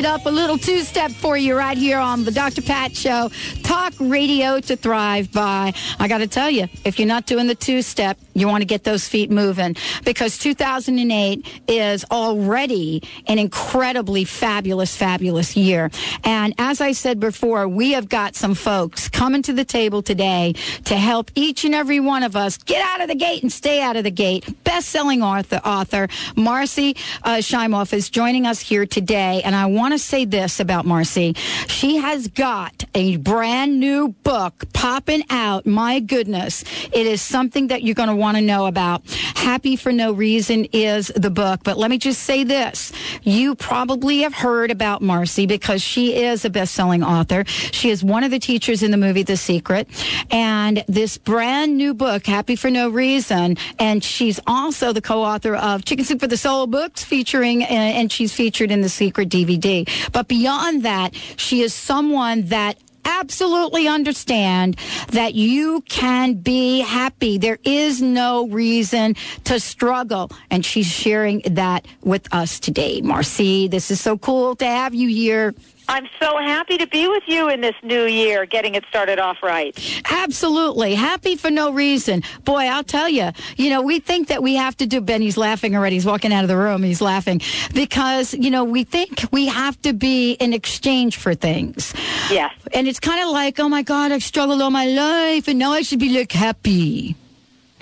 it up a little two step for you right here on the Dr. Pat Show. Talk radio to thrive by. I got to tell you, if you're not doing the two step, you want to get those feet moving because 2008 is already an incredibly fabulous, fabulous year. And as I said before, we have got some folks coming to the table today to help each and every one of us get out of the gate and stay out of the gate. Best selling author, author Marcy uh, Shimoff is joining us here today. And I want to say this about Marcy. She has got a brand new book popping out. My goodness. It is something that you're going to want to know about. Happy for No Reason is the book. But let me just say this. You probably have heard about Marcy because she is a best selling author. She is one of the teachers in the movie The Secret. And this brand new book, Happy for No Reason, and she's also the co author of Chicken Soup for the Soul books featuring, uh, and she's featured in The Secret DVD. But beyond that, she is someone that absolutely understand that you can be happy. There is no reason to struggle. And she's sharing that with us today. Marcy, this is so cool to have you here. I'm so happy to be with you in this new year, getting it started off right. Absolutely. Happy for no reason. Boy, I'll tell you, you know, we think that we have to do, Benny's laughing already. He's walking out of the room. He's laughing because, you know, we think we have to be in exchange for things. Yes. And it's kind of like, oh my God, I've struggled all my life and now I should be like happy.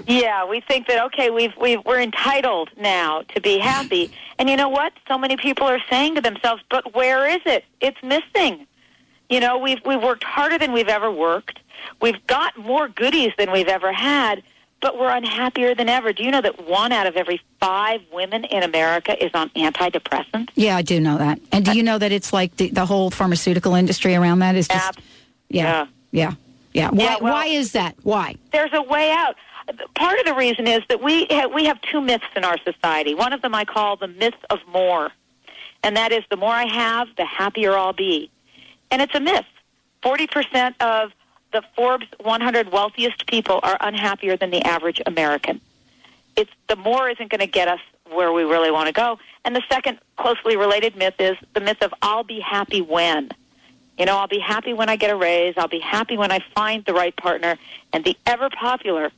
Yeah, we think that okay, we've we've we're entitled now to be happy. And you know what? So many people are saying to themselves, "But where is it? It's missing." You know, we've we've worked harder than we've ever worked. We've got more goodies than we've ever had, but we're unhappier than ever. Do you know that one out of every five women in America is on antidepressants? Yeah, I do know that. And do you know that it's like the, the whole pharmaceutical industry around that is just yeah, yeah, yeah. Why? Yeah, well- why is that? Why? There's a way out. Part of the reason is that we have, we have two myths in our society. One of them I call the myth of more, and that is the more I have, the happier I'll be. And it's a myth. Forty percent of the Forbes 100 wealthiest people are unhappier than the average American. It's the more isn't going to get us where we really want to go. And the second closely related myth is the myth of I'll be happy when. You know, I'll be happy when I get a raise. I'll be happy when I find the right partner. And the ever popular,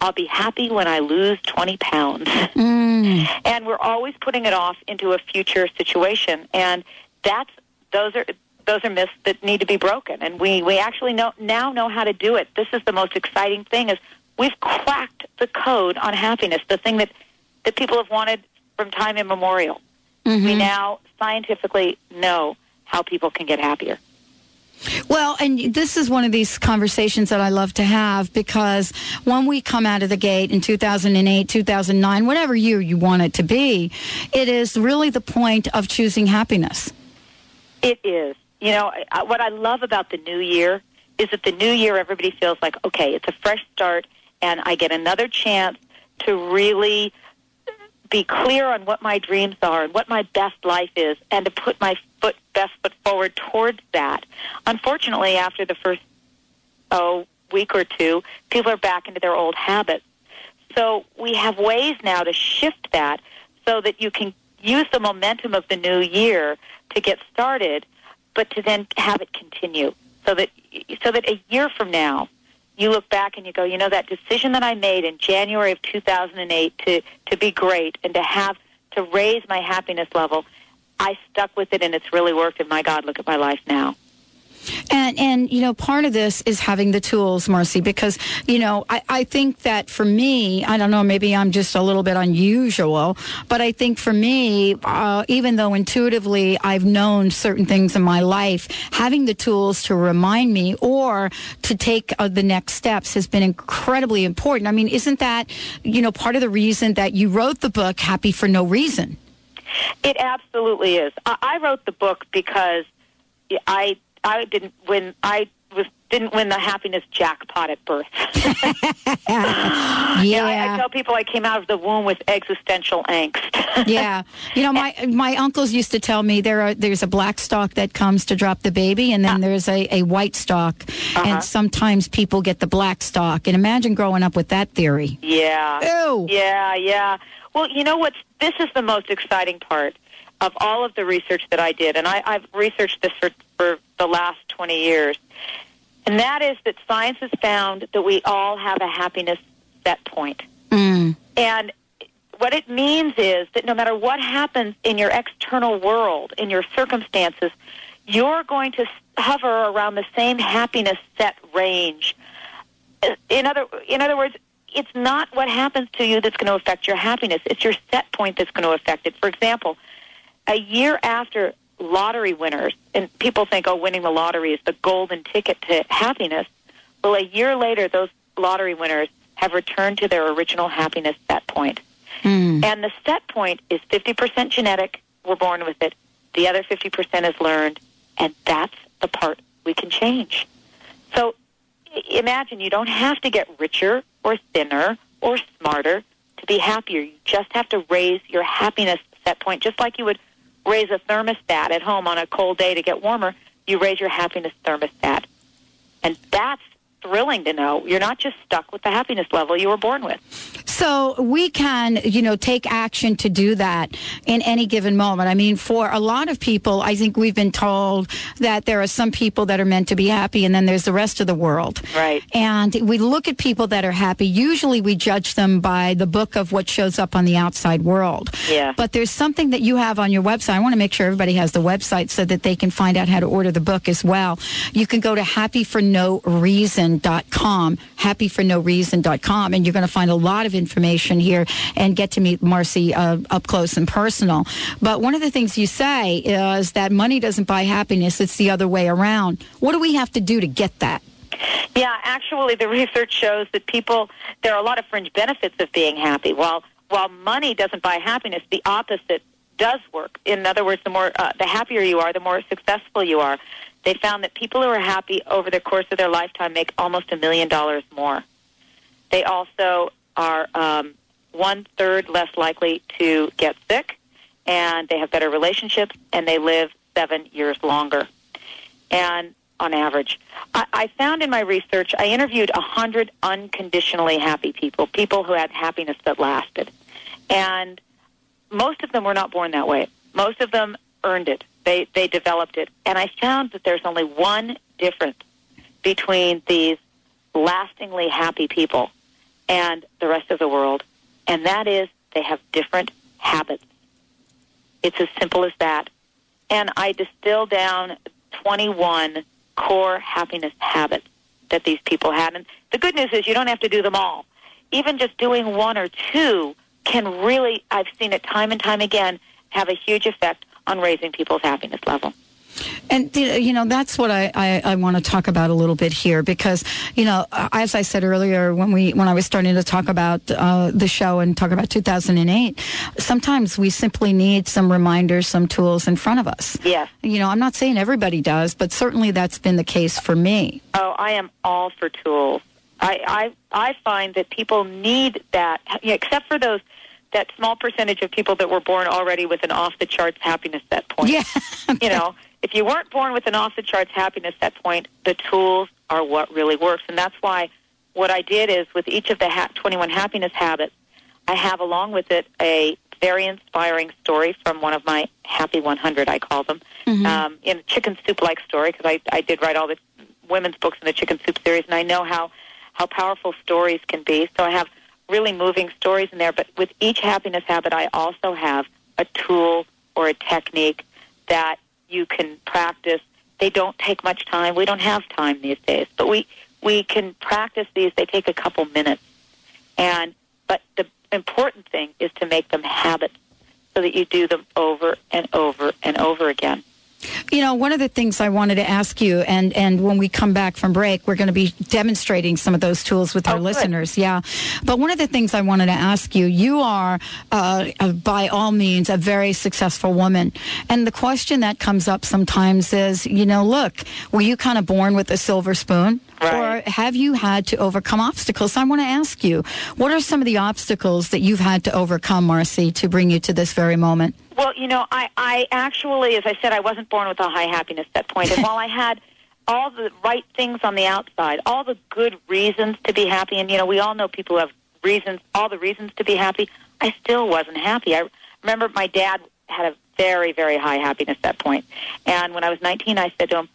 I'll be happy when I lose 20 pounds. Mm. And we're always putting it off into a future situation. And that's, those are, those are myths that need to be broken. And we, we actually know, now know how to do it. This is the most exciting thing is we've cracked the code on happiness, the thing that, that people have wanted from time immemorial. We mm-hmm. now scientifically know how people can get happier. Well, and this is one of these conversations that I love to have because when we come out of the gate in 2008, 2009, whatever year you want it to be, it is really the point of choosing happiness. It is. You know, what I love about the new year is that the new year everybody feels like, okay, it's a fresh start and I get another chance to really be clear on what my dreams are and what my best life is and to put my best foot forward towards that. Unfortunately, after the first oh week or two, people are back into their old habits. So we have ways now to shift that so that you can use the momentum of the new year to get started, but to then have it continue so that so that a year from now you look back and you go, you know, that decision that I made in January of 2008 to to be great and to have to raise my happiness level, I stuck with it and it's really worked. And my God, look at my life now. And and you know, part of this is having the tools, Marcy, because you know, I, I think that for me, I don't know, maybe I'm just a little bit unusual, but I think for me, uh, even though intuitively I've known certain things in my life, having the tools to remind me or to take uh, the next steps has been incredibly important. I mean, isn't that you know part of the reason that you wrote the book "Happy for No Reason"? It absolutely is. I, I wrote the book because I I didn't win. I was didn't win the happiness jackpot at birth. Yeah. You know, I, I tell people I came out of the womb with existential angst. yeah, you know, my my uncles used to tell me there are there's a black stalk that comes to drop the baby, and then ah. there's a, a white stalk, and uh-huh. sometimes people get the black stalk. And imagine growing up with that theory. yeah. Ew. Yeah, yeah. Well, you know what? This is the most exciting part. of all of the research that I did, and I, I've researched this for, for the last 20 years, and that is that science has found that we all have a happiness set point. Mm. And what it means is that no matter what happens in your external world, in your circumstances, you're going to hover around the same happiness set range. In other, in other words, it's not what happens to you that's going to affect your happiness. It's your set point that's going to affect it. For example, a year after lottery winners, and people think, oh, winning the lottery is the golden ticket to happiness. Well, a year later, those lottery winners have returned to their original happiness set point. Mm. And the set point is 50% genetic, we're born with it. The other 50% is learned, and that's the part we can change. So imagine you don't have to get richer or thinner or smarter to be happier. You just have to raise your happiness set point, just like you would raise a thermostat at home on a cold day to get warmer. You raise your happiness thermostat. And that's thrilling to know you're not just stuck with the happiness level you were born with. So we can, you know, take action to do that in any given moment. I mean, for a lot of people, I think we've been told that there are some people that are meant to be happy and then there's the rest of the world. Right. And we look at people that are happy. Usually we judge them by the book of what shows up on the outside world. Yeah. But there's something that you have on your website. I want to make sure everybody has the website so that they can find out how to order the book as well. You can go to happyfornoreason.com, happyfornoreason.com, and you're going to find a lot of information here and get to meet Marcy uh, up close and personal. But one of the things you say is that money doesn't buy happiness, it's the other way around. What do we have to do to get that? Yeah, actually, the research shows that people there are a lot of fringe benefits of being happy. While while money doesn't buy happiness, the opposite does work. In other words, the more uh, the happier you are, the more successful you are. They found that people who are happy over the course of their lifetime make almost a million dollars more. They also are um, one third less likely to get sick, and they have better relationships, and they live seven years longer. And on average. I, I found in my research, I interviewed 100 unconditionally happy people, people who had happiness that lasted. And most of them were not born that way. Most of them earned it. They, they developed it. And I found that there's only one difference between these lastingly happy people and the rest of the world, and that is they have different habits. It's as simple as that. And I distilled down 21 core happiness habits that these people had. And the good news is you don't have to do them all. Even just doing one or two can really, I've seen it time and time again, have a huge effect on raising people's happiness level. And you know that's what I, I, I, want to talk about a little bit here because you know as I said earlier when we when I was starting to talk about uh, the show and talk about 2008, sometimes we simply need some reminders, some tools in front of us. Yes. You know I'm not saying everybody does, but certainly that's been the case for me. Oh, I am all for tools. I I, I find that people need that, except for those that small percentage of people that were born already with an off the charts happiness set point. Yeah. you know if you weren't born with an off the charts happiness that point, the tools are what really works. And that's why what I did is with each of the ha- 21 happiness habits, I have along with it a very inspiring story from one of my happy 100, I call them, mm-hmm. um, in a chicken soup like story, because I, I did write all the women's books in the chicken soup series, and I know how, how powerful stories can be. So I have really moving stories in there. But with each happiness habit, I also have a tool or a technique that you can practice. They don't take much time. We don't have time these days, but we we can practice these. They take a couple minutes, and but the important thing is to make them habits so that you do them over and over and over again. You know, one of the things I wanted to ask you, and, and when we come back from break, we're going to be demonstrating some of those tools with oh, our good. listeners. Yeah. But one of the things I wanted to ask you, you are, uh, by all means, a very successful woman. And the question that comes up sometimes is, you know, look, were you kind of born with a silver spoon? Right. Or have you had to overcome obstacles? I want to ask you, what are some of the obstacles that you've had to overcome, Marcy, to bring you to this very moment? Well, you know, I, I actually, as I said, I wasn't born with a high happiness set point. And while I had all the right things on the outside, all the good reasons to be happy, and, you know, we all know people who have reasons, all the reasons to be happy, I still wasn't happy. I remember my dad had a very, very high happiness at that point. And when I was 19, I said to him,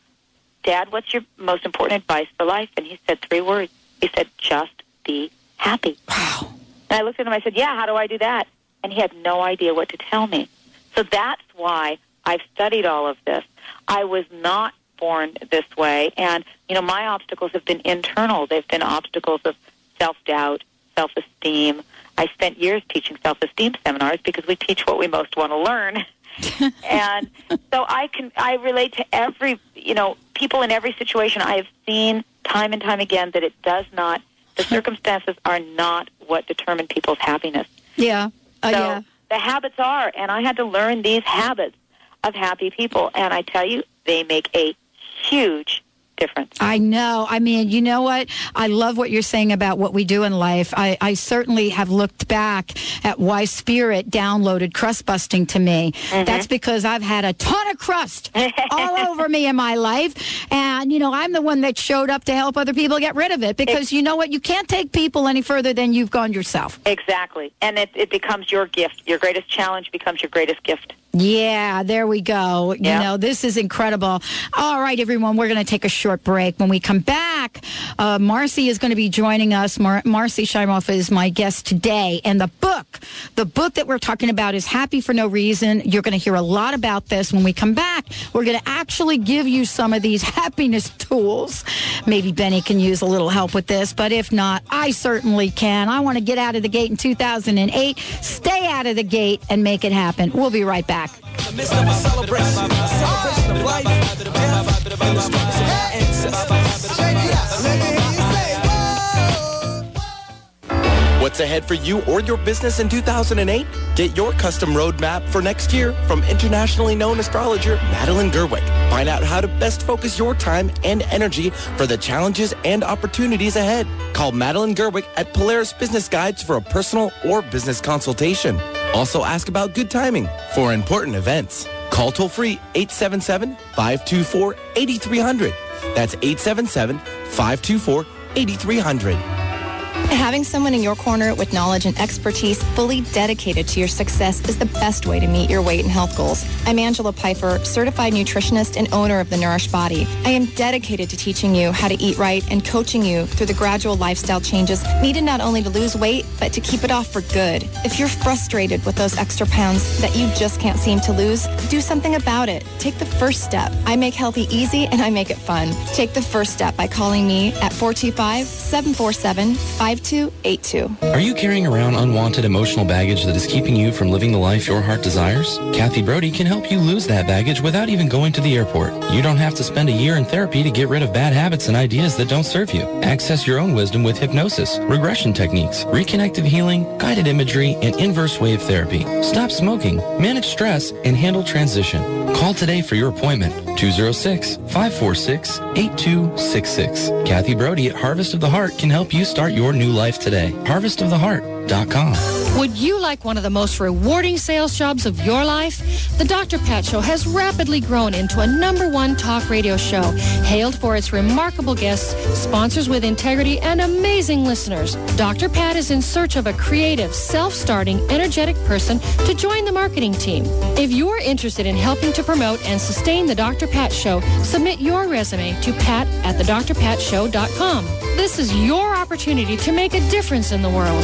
Dad, what's your most important advice for life? And he said three words. He said, just be happy. Wow. And I looked at him, I said, yeah, how do I do that? And he had no idea what to tell me. So that's why I've studied all of this. I was not born this way. And, you know, my obstacles have been internal. They've been obstacles of self-doubt, self-esteem. I spent years teaching self-esteem seminars because we teach what we most want to learn. and so I can I relate to every you know people in every situation. I have seen time and time again that it does not the circumstances are not what determine people's happiness. Yeah. Uh, so yeah. the habits are, and I had to learn these habits of happy people, and I tell you, they make a huge difference. I know. I mean, you know what? I love what you're saying about what we do in life. I, I certainly have looked back at why Spirit downloaded crust busting to me. Mm-hmm. That's because I've had a ton of crust all over me in my life. And, you know, I'm the one that showed up to help other people get rid of it because you know what? You can't take people any further than you've gone yourself. Exactly. And it, it becomes your gift. Your greatest challenge becomes your greatest gift. Yeah, there we go. You know, this is incredible. All right, everyone, we're going to take a short break. When we come back, uh, Marcy is going to be joining us. Mar- Marcy Shimoff is my guest today. And the book, the book that we're talking about is Happy for No Reason. You're going to hear a lot about this. When we come back, we're going to actually give you some of these happiness tools. Maybe Benny can use a little help with this, but if not, I certainly can. I want to get out of the gate in 2008, stay out of the gate, and make it happen. We'll be right back. Ancestors. What's ahead for you or your business in 2008? Get your custom roadmap for next year from internationally known astrologer Madeline Gerwick. Find out how to best focus your time and energy for the challenges and opportunities ahead. Call Madeline Gerwick at Polaris Business Guides for a personal or business consultation. Also ask about good timing for important events. Call toll free 877-524-8300. That's 877-524-8300. Having someone in your corner with knowledge and expertise fully dedicated to your success is the best way to meet your weight and health goals. I'm Angela Pfeiffer, certified nutritionist and owner of The Nourished Body. I am dedicated to teaching you how to eat right and coaching you through the gradual lifestyle changes needed not only to lose weight, but to keep it off for good. If you're frustrated with those extra pounds that you just can't seem to lose, do something about it. Take the first step. I make healthy easy and I make it fun. Take the first step by calling me at 425-747-5282. Are you carrying around unwanted emotional baggage that is keeping you from living the life your heart desires? Kathy Brody can help you lose that baggage without even going to the airport. You don't have to spend a year in therapy to get rid of bad habits and ideas that don't serve you. Access your own wisdom with hypnosis, regression techniques, reconnective healing, guided imagery, and inverse wave therapy. Stop smoking, manage stress, and handle transition. Call today for your appointment. 206-546-8266. Kathy Brody at Harvest of the Heart can help you start your new life today. Harvestoftheheart.com. Would you like one of the most rewarding sales jobs of your life? The Dr. Pat Show has rapidly grown into a number one talk radio show, hailed for its remarkable guests, sponsors with integrity, and amazing listeners. Dr. Pat is in search of a creative, self-starting, energetic person to join the marketing team. If you're interested in helping to promote and sustain the Dr. Pat Show, submit your resume to pat at thedrpatshow.com. This is your opportunity to make a difference in the world.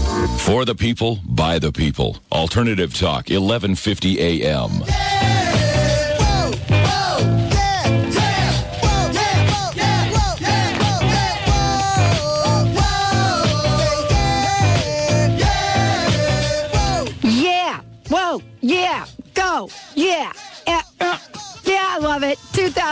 For the people, by the people. Alternative Talk, 1150 AM.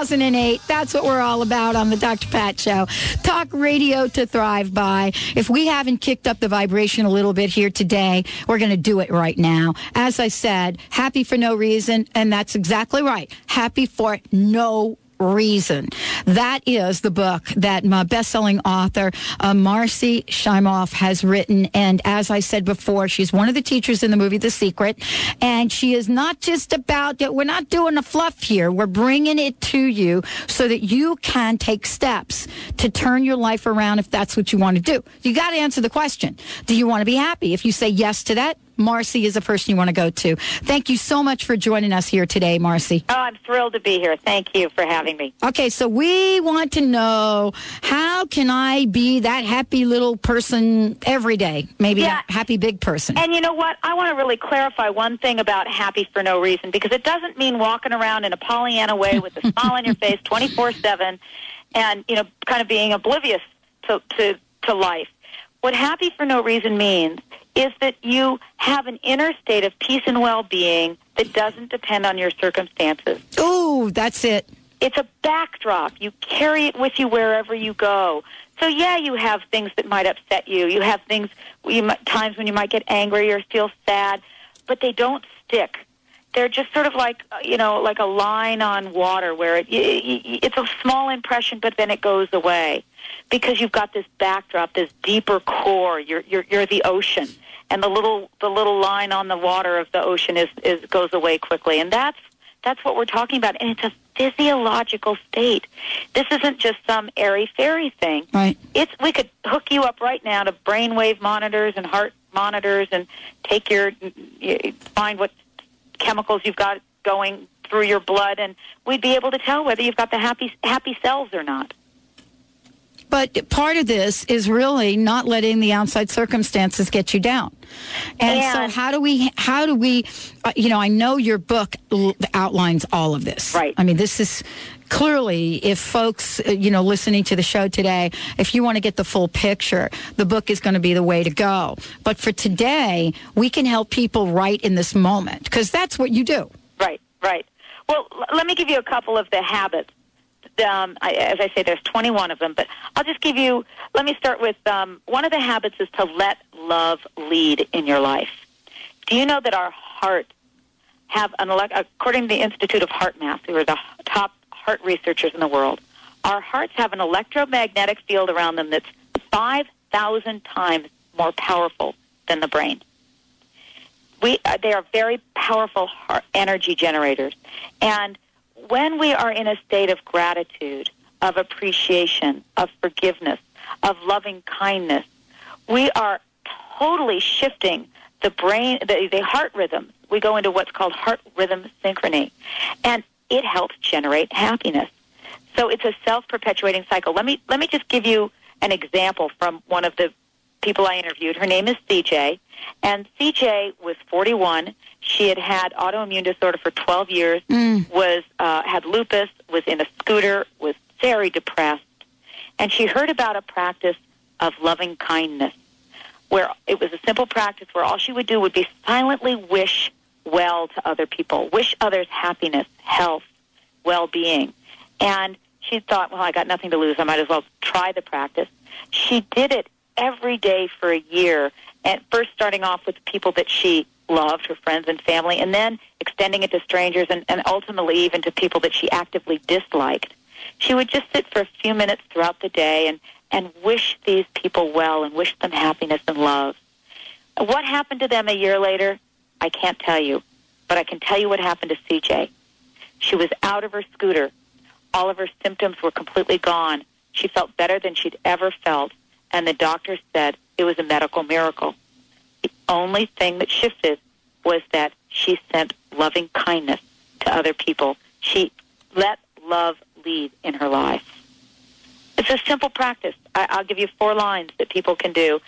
2008. That's what we're all about on the Dr. Pat Show. Talk radio to thrive by. If we haven't kicked up the vibration a little bit here today, we're going to do it right now. As I said, happy for no reason. And that's exactly right. Happy for no reason. That is the book that my best-selling author uh, Marcy Shimoff has written. And as I said before, she's one of the teachers in the movie The Secret. And she is not just about that. We're not doing a fluff here. We're bringing it to you so that you can take steps to turn your life around if that's what you want to do. You got to answer the question. Do you want to be happy? If you say yes to that, Marcy is a person you want to go to. Thank you so much for joining us here today, Marcy. Oh, I'm thrilled to be here. Thank you for having me. Okay, so we want to know how can I be that happy little person every day? Maybe Yeah. that happy big person. And you know what? I want to really clarify one thing about happy for no reason because it doesn't mean walking around in a Pollyanna way with a smile on your face 24 7 and, you know, kind of being oblivious to, to, to life. What happy for no reason means is that you have an inner state of peace and well being that doesn't depend on your circumstances. Ooh, that's it. It's a backdrop. You carry it with you wherever you go. So yeah, you have things that might upset you. You have things you might, times when you might get angry or feel sad, but they don't stick. They're just sort of like uh, you know, like a line on water where it, y- it's a small impression, but then it goes away because you've got this backdrop, this deeper core. You're you're, you're the ocean, and the little the little line on the water of the ocean is, is goes away quickly, and that's that's what we're talking about, and it's a physiological state. This isn't just some airy fairy thing. Right. It's we could hook you up right now to brainwave monitors and heart monitors, and take your find what chemicals you've got going through your blood, and we'd be able to tell whether you've got the happy happy cells or not. But part of this is really not letting the outside circumstances get you down. And, And- so how do we how do we uh, you know I know your book l- outlines all of this. Right. I mean this is clearly if folks uh, you know listening to the show today if you want to get the full picture the book is going to be the way to go. But for today we can help people right in this moment because that's what you do. Right, right. Well, l- let me give you a couple of the habits. Um, I, as I say, there's 21 of them, but I'll just give you. Let me start with um, one of the habits is to let love lead in your life. Do you know that our hearts have an elec according to the Institute of HeartMath, who are the top heart researchers in the world, our hearts have an electromagnetic field around them that's 5,000 times more powerful than the brain we uh, they are very powerful energy generators and when we are in a state of gratitude of appreciation of forgiveness of loving kindness we are totally shifting the brain the, the heart rhythm. We go into what's called heart rhythm synchrony and it helps generate happiness. So it's a self-perpetuating cycle. Let me let me just give you an example from one of the people I interviewed. Her name is CJ, and CJ was 41. She had had autoimmune disorder for 12 years. Was uh, had lupus. Was in a scooter. Was very depressed, and she heard about a practice of loving kindness, where it was a simple practice where all she would do would be silently wish well to other people, wish others happiness, health, well-being, and she thought, well, I got nothing to lose. I might as well try the practice. She did it every day for a year, and first starting off with people that she loved, her friends and family, and then extending it to strangers and, and ultimately even to people that she actively disliked. She would just sit for a few minutes throughout the day and, and wish these people well and wish them happiness and love. What happened to them a year later? I can't tell you, but I can tell you what happened to CJ. She was out of her scooter. All of her symptoms were completely gone. She felt better than she'd ever felt and the doctor said it was a medical miracle. The only thing that shifted was that she sent loving kindness to other people. She let love lead in her life. It's a simple practice. I, I'll give you four lines that people can do.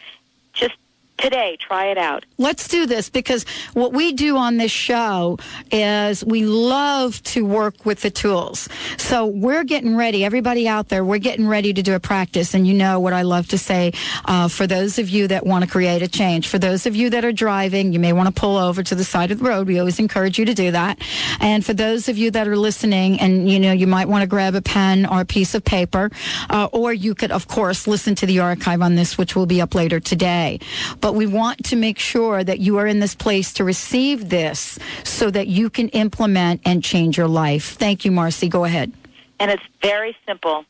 Just Today, try it out. Let's do this because what we do on this show is we love to work with the tools. So we're getting ready. Everybody out there, we're getting ready to do a practice. And you know what I love to say uh, for those of you that want to create a change. For those of you that are driving, you may want to pull over to the side of the road. We always encourage you to do that. And for those of you that are listening, and you know, you might want to grab a pen or a piece of paper, uh, or you could, of course, listen to the archive on this, which will be up later today. But we want to make sure that you are in this place to receive this so that you can implement and change your life. Thank you, Marcy. Go ahead. And it's very simple.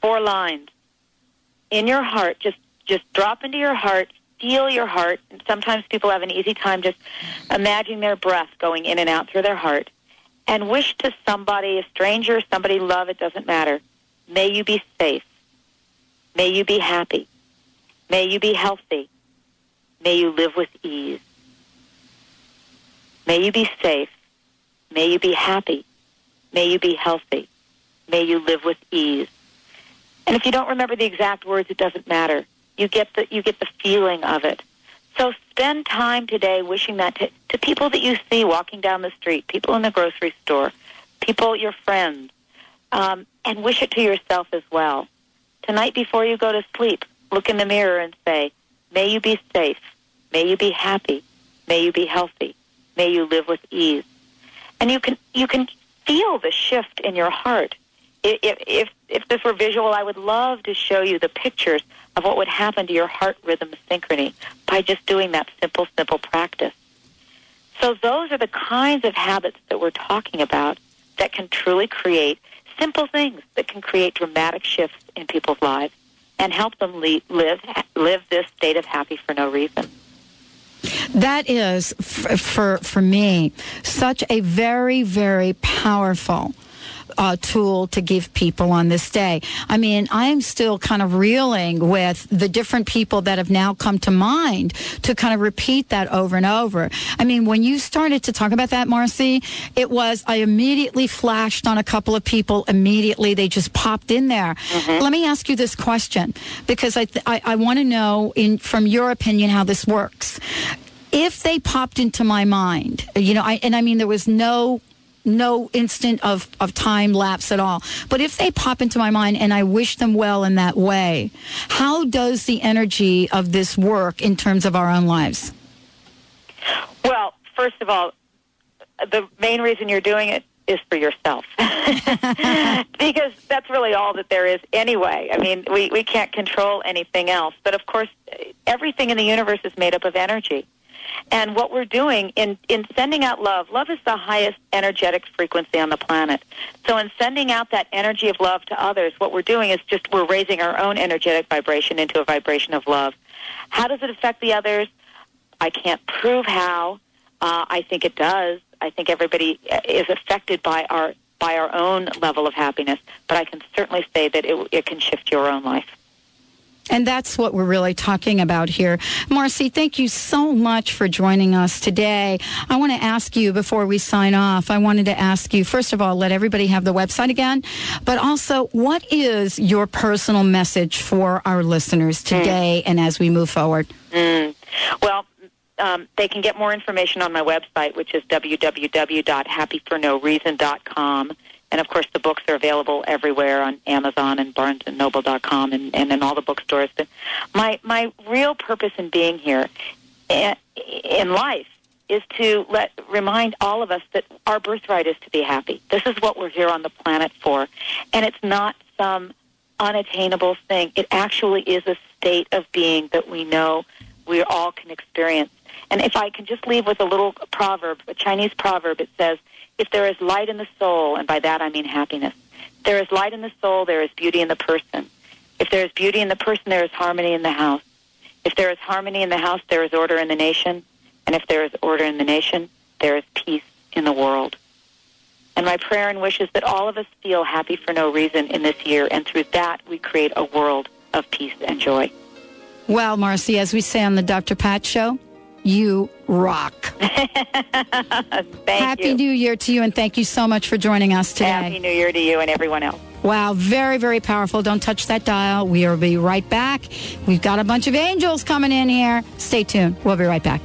Four lines. In your heart, just just drop into your heart, feel your heart. Sometimes people have an easy time just imagining their breath going in and out through their heart. And wish to somebody, a stranger, somebody love, it doesn't matter. May you be safe. May you be happy. May you be healthy. May you live with ease. May you be safe. May you be happy. May you be healthy. May you live with ease. And if you don't remember the exact words, it doesn't matter. You get the you get the feeling of it. So spend time today wishing that to, to people that you see walking down the street, people in the grocery store, people your friends, um, and wish it to yourself as well. Tonight, before you go to sleep, look in the mirror and say, "May you be safe. May you be happy. May you be healthy. May you live with ease." And you can you can feel the shift in your heart. If, if if this were visual, I would love to show you the pictures of what would happen to your heart rhythm synchrony by just doing that simple, simple practice. So those are the kinds of habits that we're talking about that can truly create simple things that can create dramatic shifts in people's lives and help them live live this state of happy for no reason. That is, f- for for me, such a very very powerful. Uh, tool to give people on this day. I mean, I'm still kind of reeling with the different people that have now come to mind to kind of repeat that over and over. I mean, when you started to talk about that, Marcy, it was, I immediately flashed on a couple of people immediately. They just popped in there. Let me ask you this question because I, th- I, I want to know in, from your opinion how this works if they popped into my mind, you know, I, and I mean, there was no no instant of, of time lapse at all. But if they pop into my mind and I wish them well in that way, how does the energy of this work in terms of our own lives? Well, first of all, the main reason you're doing it is for yourself. because that's really all that there is anyway. I mean, we, we can't control anything else. But of course, everything in the universe is made up of energy. And what we're doing in, in sending out love, love is the highest energetic frequency on the planet. So in sending out that energy of love to others, what we're doing is just we're raising our own energetic vibration into a vibration of love. How does it affect the others? I can't prove how. Uh, I think it does. I think everybody is affected by our by our own level of happiness, but I can certainly say that it, it can shift your own life. And that's what we're really talking about here. Marcy, thank you so much for joining us today. I want to ask you before we sign off, I wanted to ask you, first of all, let everybody have the website again, but also, what is your personal message for our listeners today and as we move forward? Mm. Well, um, they can get more information on my website, which is www.happyfornoreason.com. And of course, the books are available everywhere on Amazon and BarnesandNoble.com and, and in all the bookstores. But my my real purpose in being here eh, in life is to let remind all of us that our birthright is to be happy. This is what we're here on the planet for, and it's not some unattainable thing. It actually is a state of being that we know we all can experience. And if I can just leave with a little proverb, a Chinese proverb, it says, if there is light in the soul, and by that I mean happiness, there is light in the soul, there is beauty in the person. If there is beauty in the person, there is harmony in the house. If there is harmony in the house, there is order in the nation. And if there is order in the nation, there is peace in the world. And my prayer and wish is that all of us feel happy for no reason in this year, and through that we create a world of peace and joy. Well, Marcy, as we say on the Dr. Pat Show, you rock. Thank Happy you. New Year to you, and thank you so much for joining us today. Happy New Year to you and everyone else. Wow, very, very powerful. Don't touch that dial. We'll be right back. We've got a bunch of angels coming in here. Stay tuned. We'll be right back.